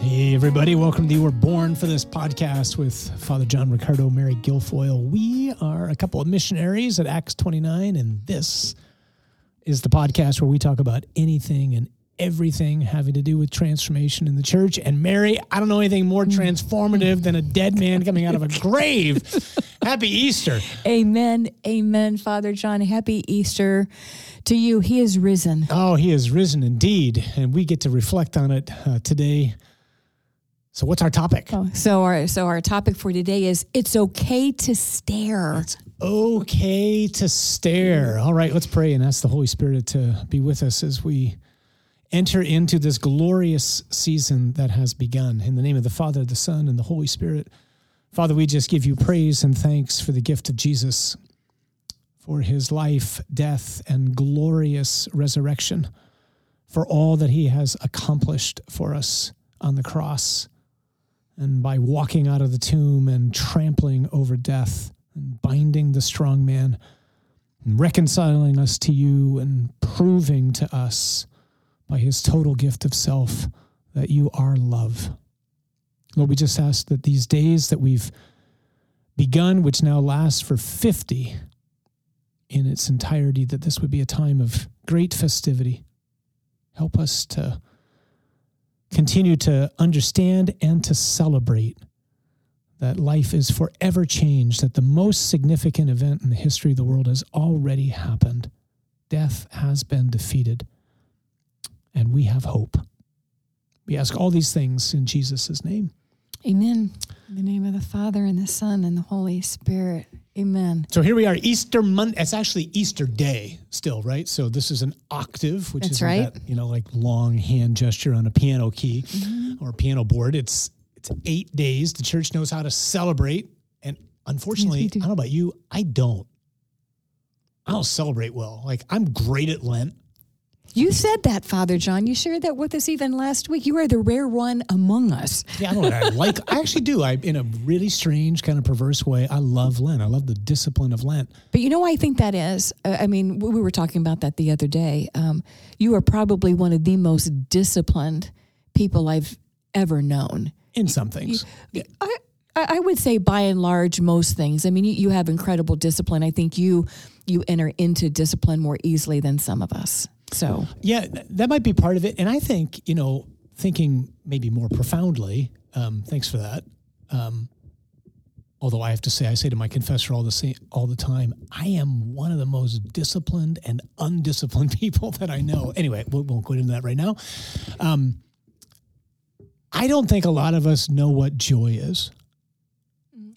Hey, everybody, welcome to the We're Born for This podcast with Father John Riccardo, Mary Guilfoyle. We are a couple of missionaries at Acts 29, and this is the podcast where we talk about anything and everything having to do with transformation in the church. And Mary, I don't know anything more transformative than a dead man coming out of a grave. Happy Easter. Amen. Amen, Father John. Happy Easter to you. He is risen. Oh, he is risen indeed. And we get to reflect on it uh, today. So, what's our topic? Oh, so our so our topic for today is it's okay to stare. It's okay to stare. All right, let's pray and ask the Holy Spirit to be with us as we enter into this glorious season that has begun. In the name of the Father, the Son, and the Holy Spirit. Father, we just give you praise and thanks for the gift of Jesus, for his life, death, and glorious resurrection, for all that he has accomplished for us on the cross, and by walking out of the tomb and trampling over death and binding the strong man, and reconciling us to you and proving to us by his total gift of self that you are love. Lord, we just ask that these days that we've begun, which now lasts for 50 in its entirety, that this would be a time of great festivity. Help us to continue to understand and to celebrate that life is forever changed, that the most significant event in the history of the world has already happened. Death has been defeated, and we have hope. We ask all these things in Jesus' name. Amen. In the name of the Father and the Son and the Holy Spirit. Amen. So here we are, Easter Monday. It's actually Easter Day still, right? So this is an octave, which is right. that, you know, like long hand gesture on a piano key mm-hmm. or a piano board. It's it's eight days. The church knows how to celebrate. And unfortunately, Yes, do. I don't know about you, I don't. I don't celebrate well. Like I'm great at Lent. You said that, Father John. You shared that with us even last week. You are the rare one among us. Yeah, I don't know. I like I actually do. I in a really strange, kind of perverse way, I love Lent. I love the discipline of Lent. But you know, why I think that is. Uh, I mean, we we were talking about that the other day. Um, you are probably one of the most disciplined people I've ever known. In some things. I, I I would say by and large most things. I mean, you, you have incredible discipline. I think you you enter into discipline more easily than some of us. So Yeah, th- that might be part of it. And I think, you know, thinking maybe more profoundly, um, thanks for that. Um, although I have to say, I say to my confessor all the same, all the time, I am one of the most disciplined and undisciplined people that I know. Anyway, we won't go into that right now. Um, I don't think a lot of us know what joy is.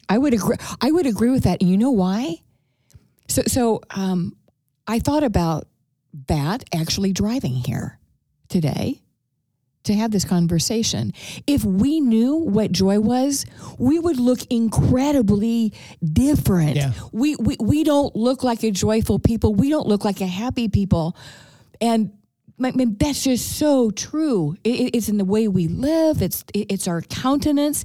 I would agree. I would agree with that. And you know why? So so um, I thought about that actually driving here today to have this conversation. If we knew what joy was, we would look incredibly different. Yeah. We, we we don't look like a joyful people. We don't look like a happy people. And I mean, that's just so true. It- it- it's in the way we live. It's it- it's our countenance,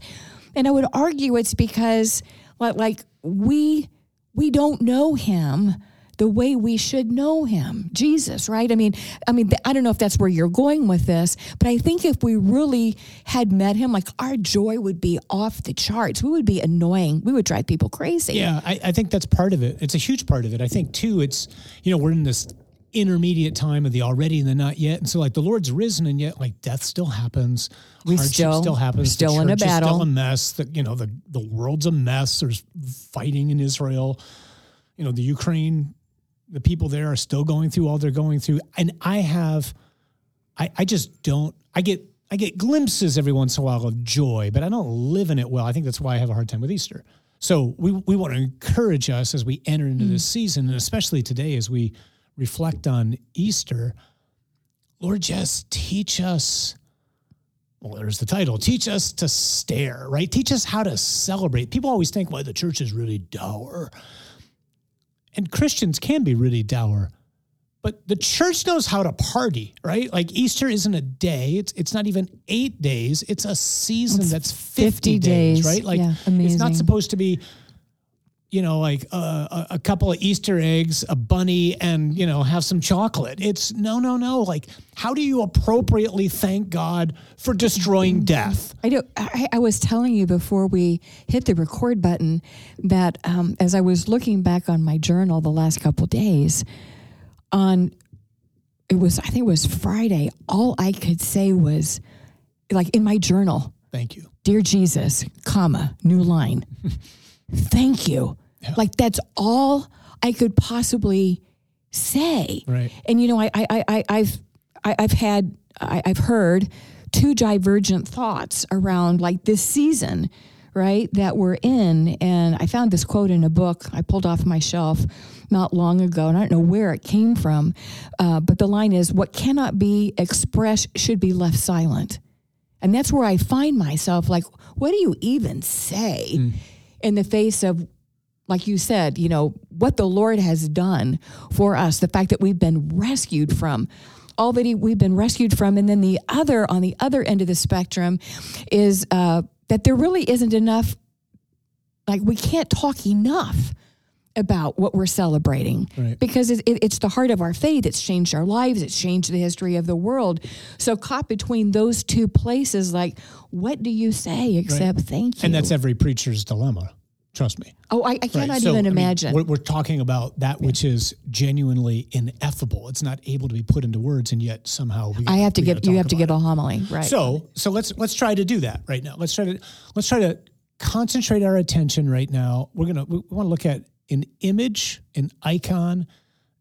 and I would argue it's because like, like we we don't know him the way we should know him, Jesus. Right? I mean, I mean, I don't know if that's where you're going with this, but I think if we really had met him, like our joy would be off the charts. We would be annoying. We would drive people crazy. Yeah, I, I think that's part of it. It's a huge part of it. I think too, it's you know we're in this intermediate time of the already and the not yet, and so like the Lord's risen, and yet like death still happens, We hardship still- still happens, still in a battle. still a mess. The you know the the world's a mess. There's fighting in Israel. You know the Ukraine, the people there are still going through all they're going through, and I have, I I just don't. I get I get glimpses every once in a while of joy, but I don't live in it well. I think that's why I have a hard time with Easter. So we we want to encourage us as we enter into this mm. season, and especially today as we reflect on Easter. Lord, just teach us. Well, there's the title. Teach us to stare, right? Teach us how to celebrate. People always think, well, the church is really dour. And Christians can be really dour. But the church knows how to party, right? Like Easter isn't a day. It's it's not even eight days. It's a season It's that's 50, 50 days, days. right? Like Yeah, it's not supposed to be, you know, like a, a couple of Easter eggs, a bunny, and, you know, have some chocolate. It's no, no, no. Like, how do you appropriately thank God for destroying death? I do. I, I was telling you before we hit the record button that um, as I was looking back on my journal the last couple days, on it was I think it was Friday. All I could say was, like in my journal, Thank you. "Dear Jesus, comma new line, thank you." Like that's all I could possibly say. Right. And you know, I, I, I, I've, I, I've had, I, I've heard two divergent thoughts around like this season, right? That we're in, and I found this quote in a book I pulled off my shelf not long ago, and I don't know where it came from, uh, but the line is, "What cannot be expressed should be left silent," and that's where I find myself like, what do you even say in the face of like you said, you know, what the Lord has done for us, the fact that we've been rescued from all that he, we've been rescued from. And then the other, on the other end of the spectrum, is uh, that there really isn't enough, like, we can't talk enough about what we're celebrating Right. because it, it, it's the heart of our faith. It's changed our lives. It's changed the history of the world. So caught between those two places, like, what do you say except thank you? And that's every preacher's dilemma. Trust me. oh, I, I cannot Right. So, even I mean, imagine. we're, we're talking about that which is genuinely ineffable. It's not able to be put into words, and yet somehow we. I have to we give you have to it. a homily, right? So so let's let's try to do that right now. Let's try to let's try to concentrate our attention right now. We're gonna we, want to look at an image, an icon,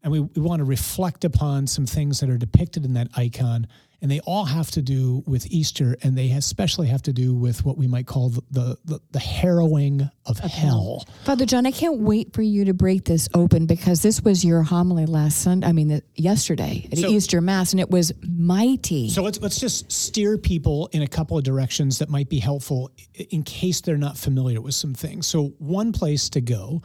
and we, we want to reflect upon some things that are depicted in that icon. And they all have to do with Easter, and they especially have to do with what we might call the the, the, the harrowing of hell. Father John, I can't wait for you to break this open because this was your homily last Sunday. I mean, the, yesterday at So- Easter Mass, and it was mighty. So let's let's just steer people in a couple of directions that might be helpful in case they're not familiar with some things. So one place to go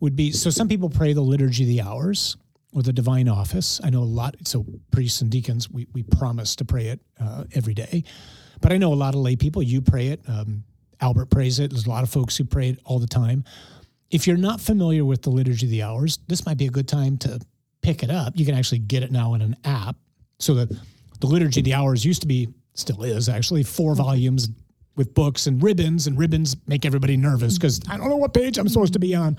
would be so some people pray the liturgy of the hours or the divine office. I know a lot. So priests and deacons, we we promise to pray it uh, every day, but I know a lot of lay people. You pray it. Um, Albert prays it. There's a lot of folks who pray it all the time. If you're not familiar with the liturgy of the hours, this might be a good time to pick it up. You can actually get it now in an app. So that the liturgy of the hours used to be, still is actually, four volumes with books and ribbons, and ribbons make everybody nervous because I don't know what page I'm supposed to be on.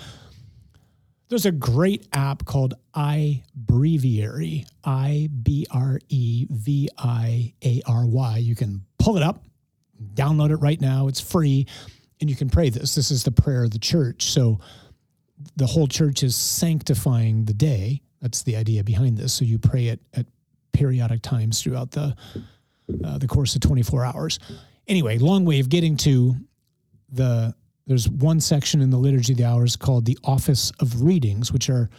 There's a great app called iBreviary, I B R E V I A R Y. You can pull it up, download it right now. It's free, and you can pray this. This is the prayer of the church. So the whole church is sanctifying the day. That's the idea behind this. So you pray it at periodic times throughout the uh, the course of 24 hours. Anyway, long way of getting to the. There's one section in the liturgy of the hours called the office of readings, which are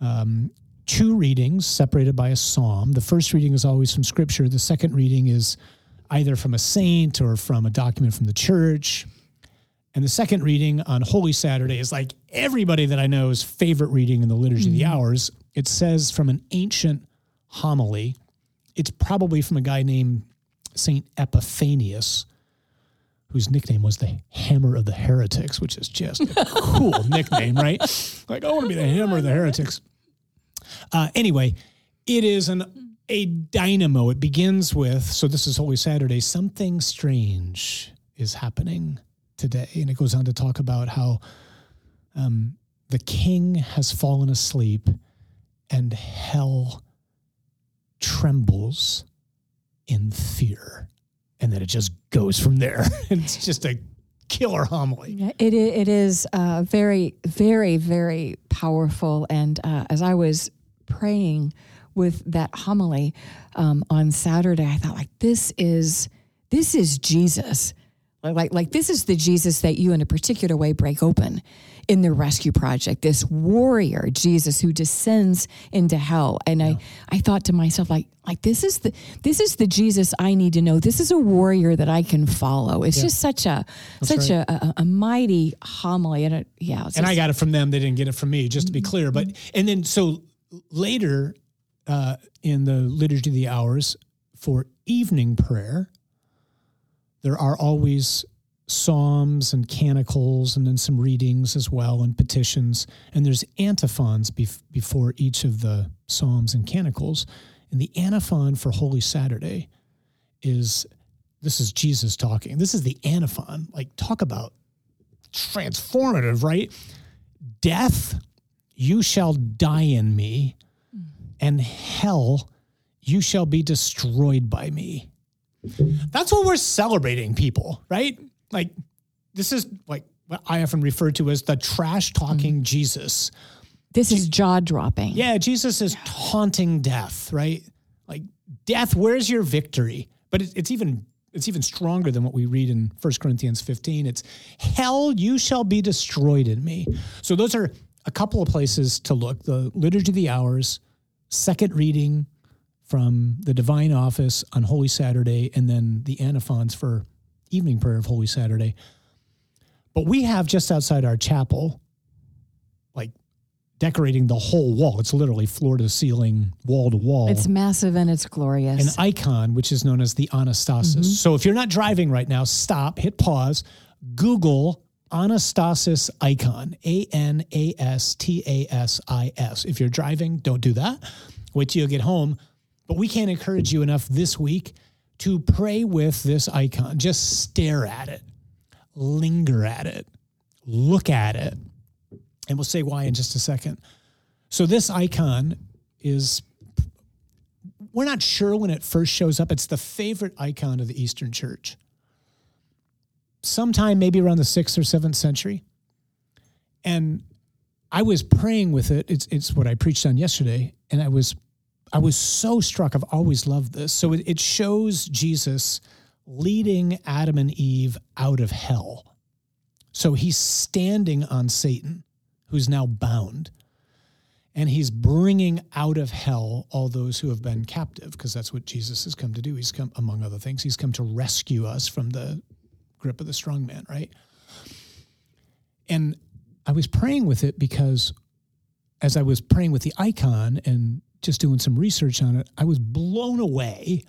um, two readings separated by a psalm. The first reading is always from scripture. The second reading is either from a saint or from a document from the church. And the second reading on Holy Saturday is like everybody that I know's favorite reading in the Liturgy of the Hours. It says from an ancient homily. It's probably from a guy named Saint Epiphanius, whose nickname was the Hammer of the Heretics, which is just a cool nickname, right? Like, I want to be the Hammer of the Heretics. Uh, anyway, it is an a dynamo. It begins with so this is Holy Saturday. Something strange is happening today, and it goes on to talk about how um, the king has fallen asleep, and hell trembles in fear, and then it just goes from there. it's just a killer homily. Yeah, It, it is uh, very, very, very powerful. And uh, as I was praying with that homily um, on Saturday, I thought, like, this is this is Jesus. Like, like, this is the Jesus that you, in a particular way, break open in the rescue project. This warrior Jesus who descends into hell, and I, I thought to myself, like, like this is the this is the Jesus I need to know. This is a warrior that I can follow. It's just such a such a, a, a mighty homily, and it, yeah, and I got it from them. They didn't get it from me, just to be clear. But and then so later uh, in the liturgy of the hours for evening prayer, there are always psalms and canticles and then some readings as well and petitions. And there's antiphons bef- before each of the psalms and canticles. And the antiphon for holy saturday is this is jesus talking. This is the antiphon like talk about transformative right? Death you shall die in me. Mm. And hell you shall be destroyed by me that's what we're celebrating people right like this is like what I often refer to as the trash talking mm-hmm. Jesus. This is jaw dropping. Yeah, Jesus is taunting death, right? Like death, where's your victory? But it, it's even it's even stronger than what we read in 1 Corinthians 15. It's hell, you shall be destroyed in me. So those are a couple of places to look. The Liturgy of the Hours, second reading from the Divine Office on Holy Saturday, and then the antiphons for evening prayer of Holy Saturday. But we have just outside our chapel, like decorating the whole wall. It's literally floor to ceiling, wall to wall. It's massive and it's glorious. An icon, which is known as the Anastasis. Mm-hmm. So if you're not driving right now, stop, hit pause, Google Anastasis icon, A N A S T A S I S. If you're driving, don't do that. Wait till you get home. But we can't encourage you enough this week to pray with this icon. Just stare at it, linger at it, look at it. And we'll say why in just a second. So, this icon is, we're not sure when it first shows up. It's the favorite icon of the Eastern Church. Sometime maybe around the sixth or seventh century. And I was praying with it. It's, it's what I preached on yesterday. And I was I was so struck. I've always loved this. So it, it shows Jesus leading Adam and Eve out of hell. So he's standing on Satan, who's now bound, and he's bringing out of hell all those who have been captive, because that's what Jesus has come to do. He's come, among other things, he's come to rescue us from the grip of the strong man, right? And I was praying with it because as I was praying with the icon and just doing some research on it, I was blown away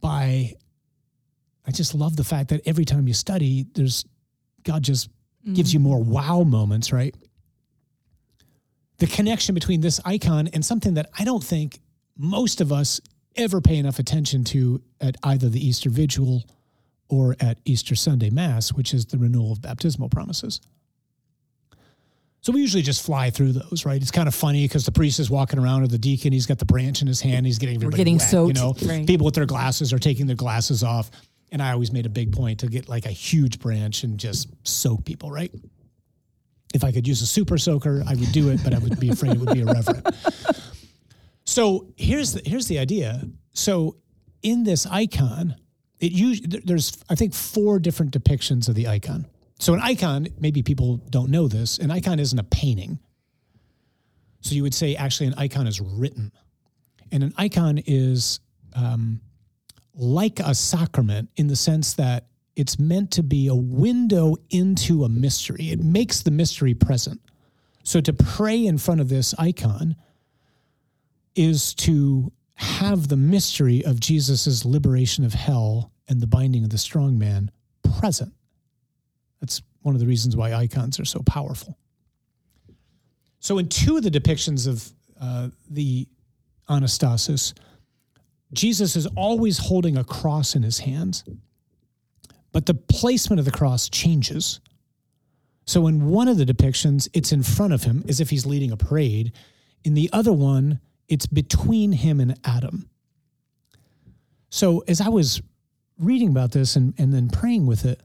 by. I just love the fact that every time you study, there's God just mm-hmm. gives you more wow moments, right? The connection between this icon and something that I don't think most of us ever pay enough attention to at either the Easter Vigil or at Easter Sunday Mass, which is the renewal of baptismal promises. So we usually just fly through those, right? It's kind of funny because the priest is walking around or the deacon, he's got the branch in his hand, he's getting everybody We're getting wet, soaked. You know, right. people with their glasses are taking their glasses off, and I always made a big point to get like a huge branch and just soak people, right? If I could use a super soaker, I would do it, but I would be afraid it would be irreverent. So here's the, here's the idea. So in this icon, it usually there's I think four different depictions of the icon. So an icon, maybe people don't know this, an icon isn't a painting. So you would say actually an icon is written. And an icon is um, like a sacrament in the sense that it's meant to be a window into a mystery. It makes the mystery present. So to pray in front of this icon is to have the mystery of Jesus' liberation of hell and the binding of the strong man present. That's one of the reasons why icons are so powerful. So, in two of the depictions of uh, the Anastasis, Jesus is always holding a cross in his hands, but the placement of the cross changes. So, in one of the depictions, it's in front of him as if he's leading a parade. In the other one, it's between him and Adam. So, as I was reading about this and, and then praying with it,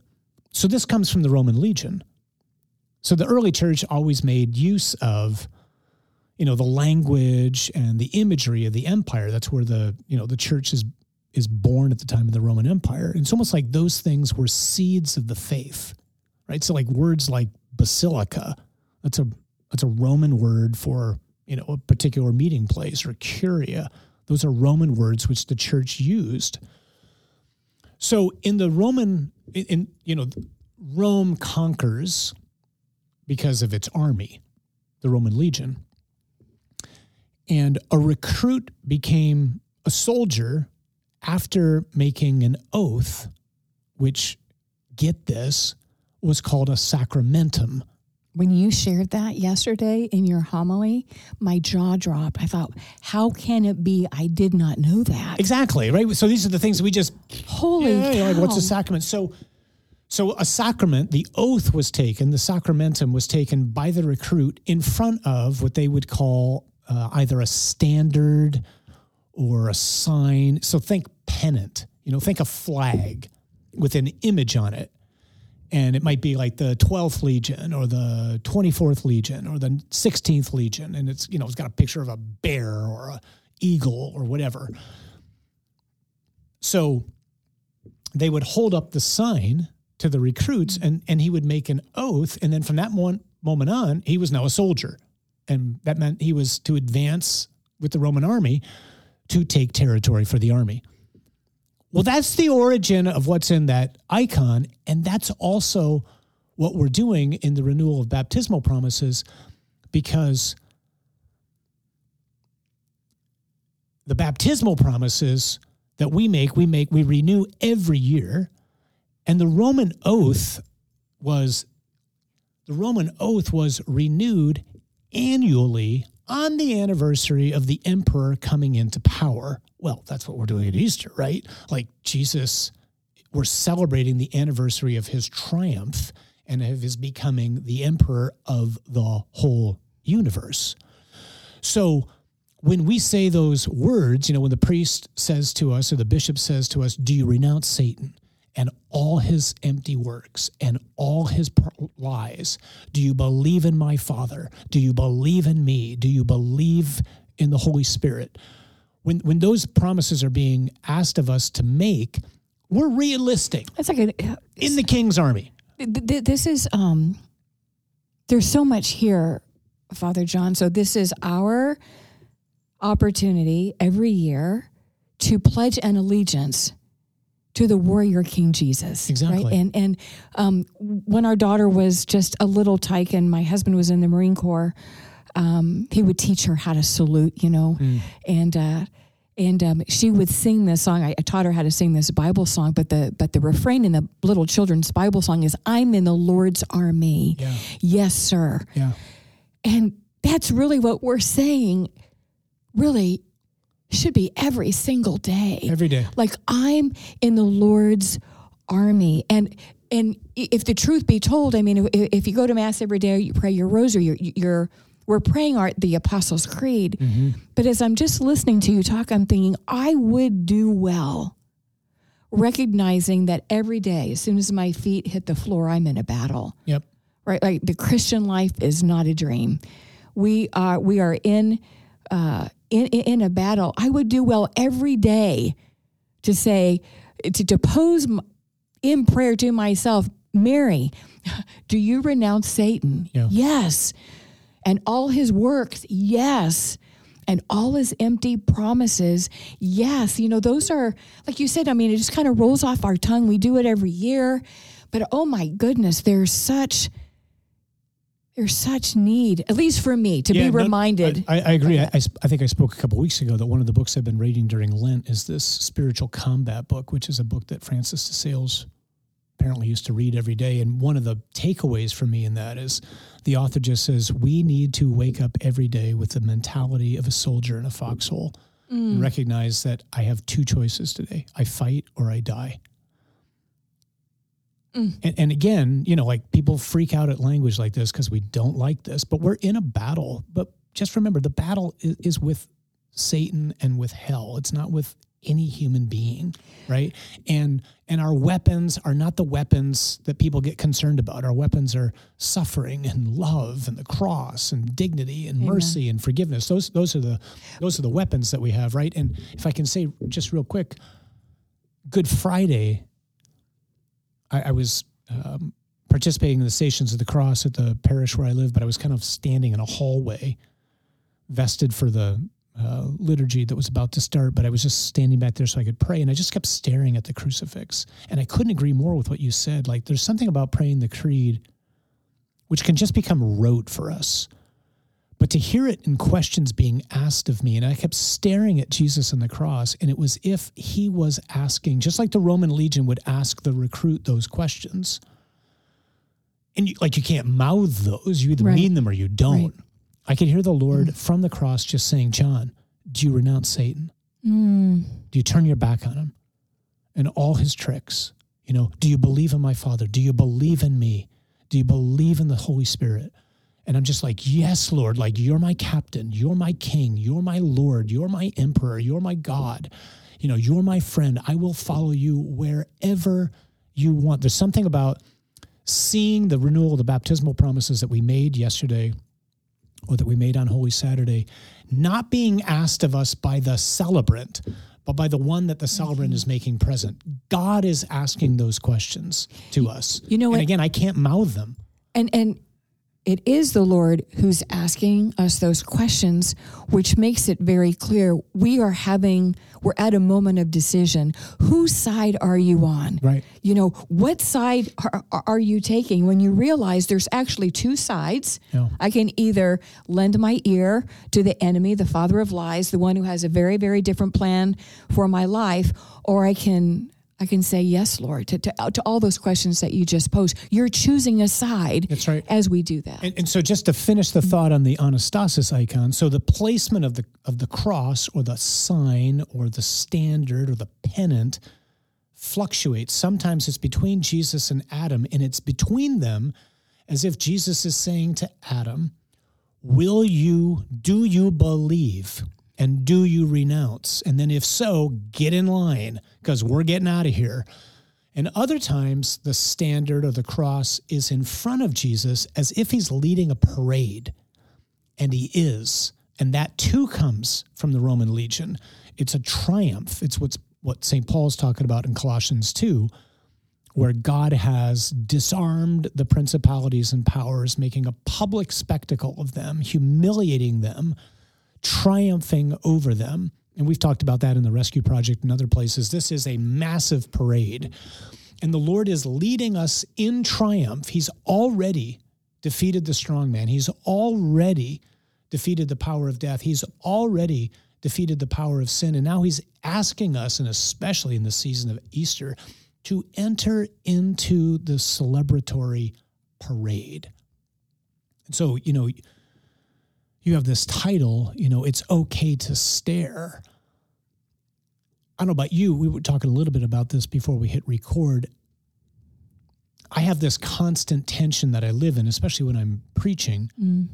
so this comes from the Roman legion. So the early church always made use of you know the language and the imagery of the empire. That's where the you know the church is is born at the time of the roman empire. It's almost like those things were seeds of the faith right? So like words like basilica that's a that's a roman word for you know a particular meeting place or curia. Those are roman words which the church used. So in the roman in, in you know rome conquers because of its army, the Roman legion. And a recruit became a soldier after making an oath, which get this, was called a sacramentum. When you shared that yesterday in your homily, my jaw dropped. I thought, how can it be I did not know that? Exactly, right? So these are the things we just Holy yeah, cow. like what's a sacrament? So so a sacrament, the oath was taken, the sacramentum was taken by the recruit in front of what they would call uh, either a standard or a sign. So think pennant, you know, think a flag with an image on it. And it might be like the 12th Legion or the 24th Legion or the 16th Legion. And it's, you know, it's got a picture of a bear or a eagle or whatever. So they would hold up the sign to the recruits and, and he would make an oath. And then from that one moment on, he was now a soldier. And that meant he was to advance with the Roman army to take territory for the army. Well, that's the origin of what's in that icon. And that's also what we're doing in the renewal of baptismal promises because the baptismal promises that we make, we make, we renew every year. And the Roman oath was the Roman oath was renewed annually on the anniversary of the emperor coming into power. Well, that's what we're doing at Easter, right? Like Jesus, we're celebrating the anniversary of his triumph and of his becoming the emperor of the whole universe. So when we say those words, you know, when the priest says to us or the bishop says to us, Do you renounce Satan? And all his empty works and all his lies? Do you believe in my Father? Do you believe in me? Do you believe in the Holy Spirit? When, when those promises are being asked of us to make, we're realistic That's like a, in the king's army. th- th- this is um there's so much here father john so this is our opportunity every year to pledge an allegiance to the warrior king jesus Exactly. right and and um, when our daughter was just a little tyke and my husband was in the marine corps um, he would teach her how to salute you know and uh, and um, she would sing this song. I, I taught her how to sing this Bible song, but the but the refrain in the little children's Bible song is "I'm in the Lord's army." Yeah. Yes, sir. Yeah. And that's really what we're saying. Really, should be every single day. Every day. Like I'm in the Lord's army, and and if the truth be told, I mean, if, if you go to mass every day, you pray your rosary, you're, you're we're praying our the Apostles' Creed. But as I'm just listening to you talk, I'm thinking I would do well recognizing that every day, as soon as my feet hit the floor, I'm in a battle. Yep. Right? Like the Christian life is not a dream. We are we are in uh, in in a battle. I would do well every day to say to, to pose in prayer to myself, Mary, do you renounce Satan? Yeah. Yes. And all his works, yes. And all his empty promises, yes. You know, those are, like you said, I mean, it just kind of rolls off our tongue. We do it every year. But oh my goodness, there's such, there's such need, at least for me, to Yeah, be no, reminded. I, I agree. I, I I think I spoke a couple weeks ago that one of the books I've been reading during Lent is this spiritual combat book, which is a book that Francis de Sales apparently used to read every day. And one of the takeaways for me in that is the author just says we need to wake up every day with the mentality of a soldier in a foxhole and recognize that I have two choices today: I fight or I die. Mm. And, and again, you know, like people freak out at language like this because we don't like this, but we're in a battle. But just remember, the battle is, is with Satan and with hell. It's not with any human being, right? And and our weapons are not the weapons that people get concerned about. Our weapons are suffering and love and the cross and dignity and mercy and forgiveness. Those those are the those are the weapons that we have, right? And if I can say just real quick, Good Friday I, I was um, participating in the Stations of the Cross at the parish where I live, but I was kind of standing in a hallway, vested for the uh, liturgy that was about to start. But I was just standing back there so I could pray, and I just kept staring at the crucifix. And I couldn't agree more with what you said. Like, there's something about praying the creed, which can just become rote for us. But to hear it in questions being asked of me. And I kept staring at Jesus on the cross, and it was if he was asking, just like the Roman legion would ask the recruit those questions. And you, like you can't mouth those, you either Right. mean them or you don't. Right. I could hear the Lord from the cross just saying, John, do you renounce Satan? Mm. Do you turn your back on him and all his tricks? You know, do you believe in my Father? Do you believe in me? Do you believe in the Holy Spirit? And I'm just like, yes, Lord, like you're my captain, you're my king, you're my Lord, you're my emperor, you're my God. You know, you're my friend. I will follow you wherever you want. There's something about seeing the renewal of the baptismal promises that we made yesterday or that we made on Holy Saturday, not being asked of us by the celebrant, but by the one that the celebrant is mm-hmm. making present. God is asking those questions to us. You know and again, I can't mouth them. And and it is the Lord who's asking us those questions, which makes it very clear we are having we're at a moment of decision. Whose side are you on? Right. You know, what side are, are you taking when you realize there's actually two sides? Yeah. I can either lend my ear to the enemy, the father of lies, the one who has a very, very different plan for my life, or I can I can say yes, Lord, to, to, to all those questions that you just posed. You're choosing a side That's right. as we do that. And, and so just to finish the thought on the anastasis icon, so the placement of the of the cross or the sign or the standard or the pennant fluctuates. Sometimes it's between Jesus and Adam, and it's between them as if Jesus is saying to Adam, Will you, do you believe? And do you renounce? And then if so, get in line because we're getting out of here. And other times, the standard or the cross is in front of Jesus as if he's leading a parade. And he is. And that too comes from the Roman legion. It's a triumph. It's what's, what St. Paul's talking about in Colossians 2, where God has disarmed the principalities and powers, making a public spectacle of them, humiliating them, triumphing over them. And we've talked about that in the Rescue Project and other places. This is a massive parade. And the Lord is leading us in triumph. He's already defeated the strong man, He's already defeated the power of death, He's already defeated the power of sin. And now He's asking us, and especially in the season of Easter, to enter into the celebratory parade. And so, you know, you have this title, you know, it's okay to stare. I don't know about you. We were talking a little bit about this before we hit record. I have this constant tension that I live in, especially when I'm preaching, mm.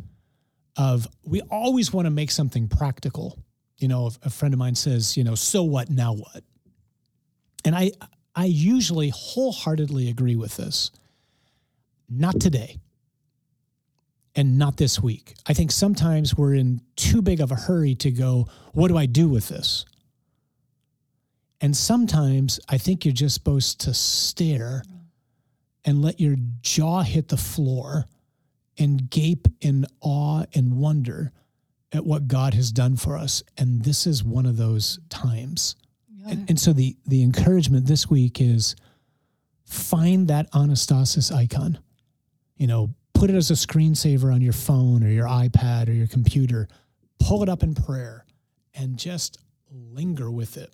of we always want to make something practical. You know, a friend of mine says, you know, so what, now what? And I I usually wholeheartedly agree with this. Not today and not this week. I think sometimes we're in too big of a hurry to go, what do I do with this? And sometimes I think you're just supposed to stare and let your jaw hit the floor and gape in awe and wonder at what God has done for us. And this is one of those times. And, and so the, the encouragement this week is find that Anastasis icon. You know, put it as a screensaver on your phone or your iPad or your computer. Pull it up in prayer and just linger with it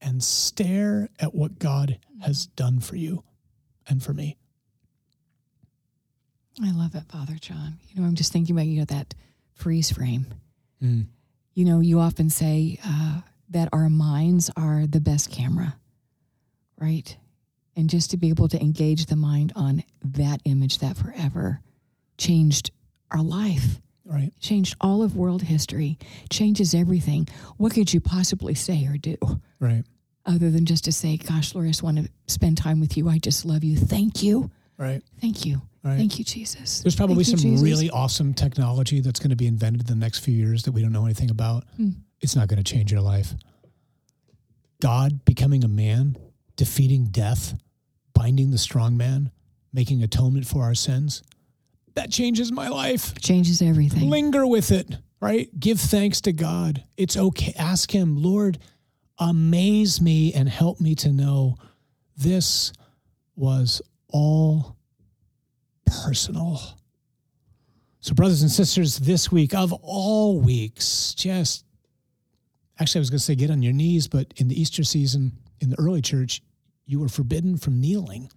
and stare at what God has done for you and for me. I love it, Father John. You know, I'm just thinking about you know that freeze frame. Mm. You know, you often say uh, that our minds are the best camera, right? And just to be able to engage the mind on that image that forever changed our life, Right. changed all of world history, changes everything. What could you possibly say or do Right. other than just to say, "Gosh, Lord, I just want to spend time with you. I just love you. Thank you, Right. thank you, Right. thank you, Jesus." There's probably Thank some Jesus. really awesome technology that's going to be invented in the next few years that we don't know anything about. Hmm. It's not going to change your life. God becoming a man, defeating death, binding the strong man, making atonement for our sins, that changes my life. changes everything. Linger with it, right? Give thanks to God. It's okay. Ask Him, Lord, amaze me and help me to know this was all personal. So, brothers and sisters, this week of all weeks, just actually, I was going to say get on your knees, but in the Easter season in the early church, you were forbidden from kneeling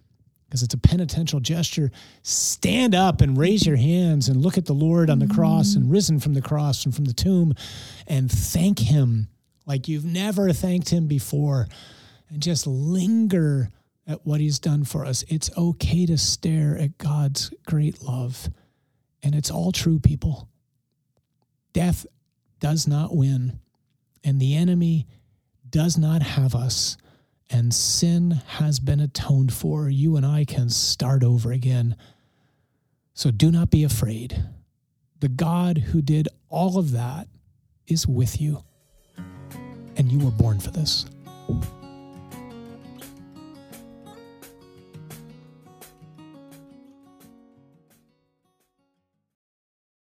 because it's a penitential gesture. Stand up and raise your hands and look at the Lord on the cross and risen from the cross and from the tomb and thank Him like you've never thanked Him before and just linger at what He's done for us. It's okay to stare at God's great love. And it's all true, people. Death does not win, and the enemy does not have us, and sin has been atoned for. You and I can start over again. So do not be afraid. The God who did all of that is with you, and you were born for this.